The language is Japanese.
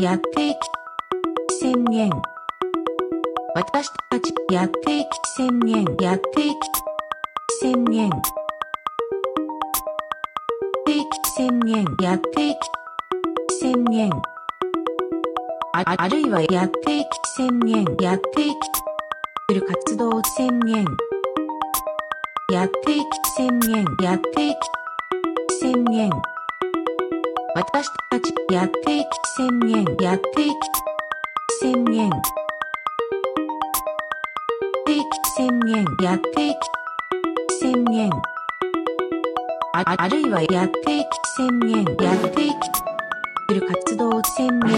やっていき宣言。私たちやっていき宣言。やっていき宣言。定期宣言。やっていき宣言。ああるいはやっていき宣言。やっていきする活動宣言。やっていき宣言。やっていき宣言。私たちやっていき宣言。やっていき宣言。定期宣言。やっていき宣言。ああるいはやっていき宣言。やっていきする活動宣言。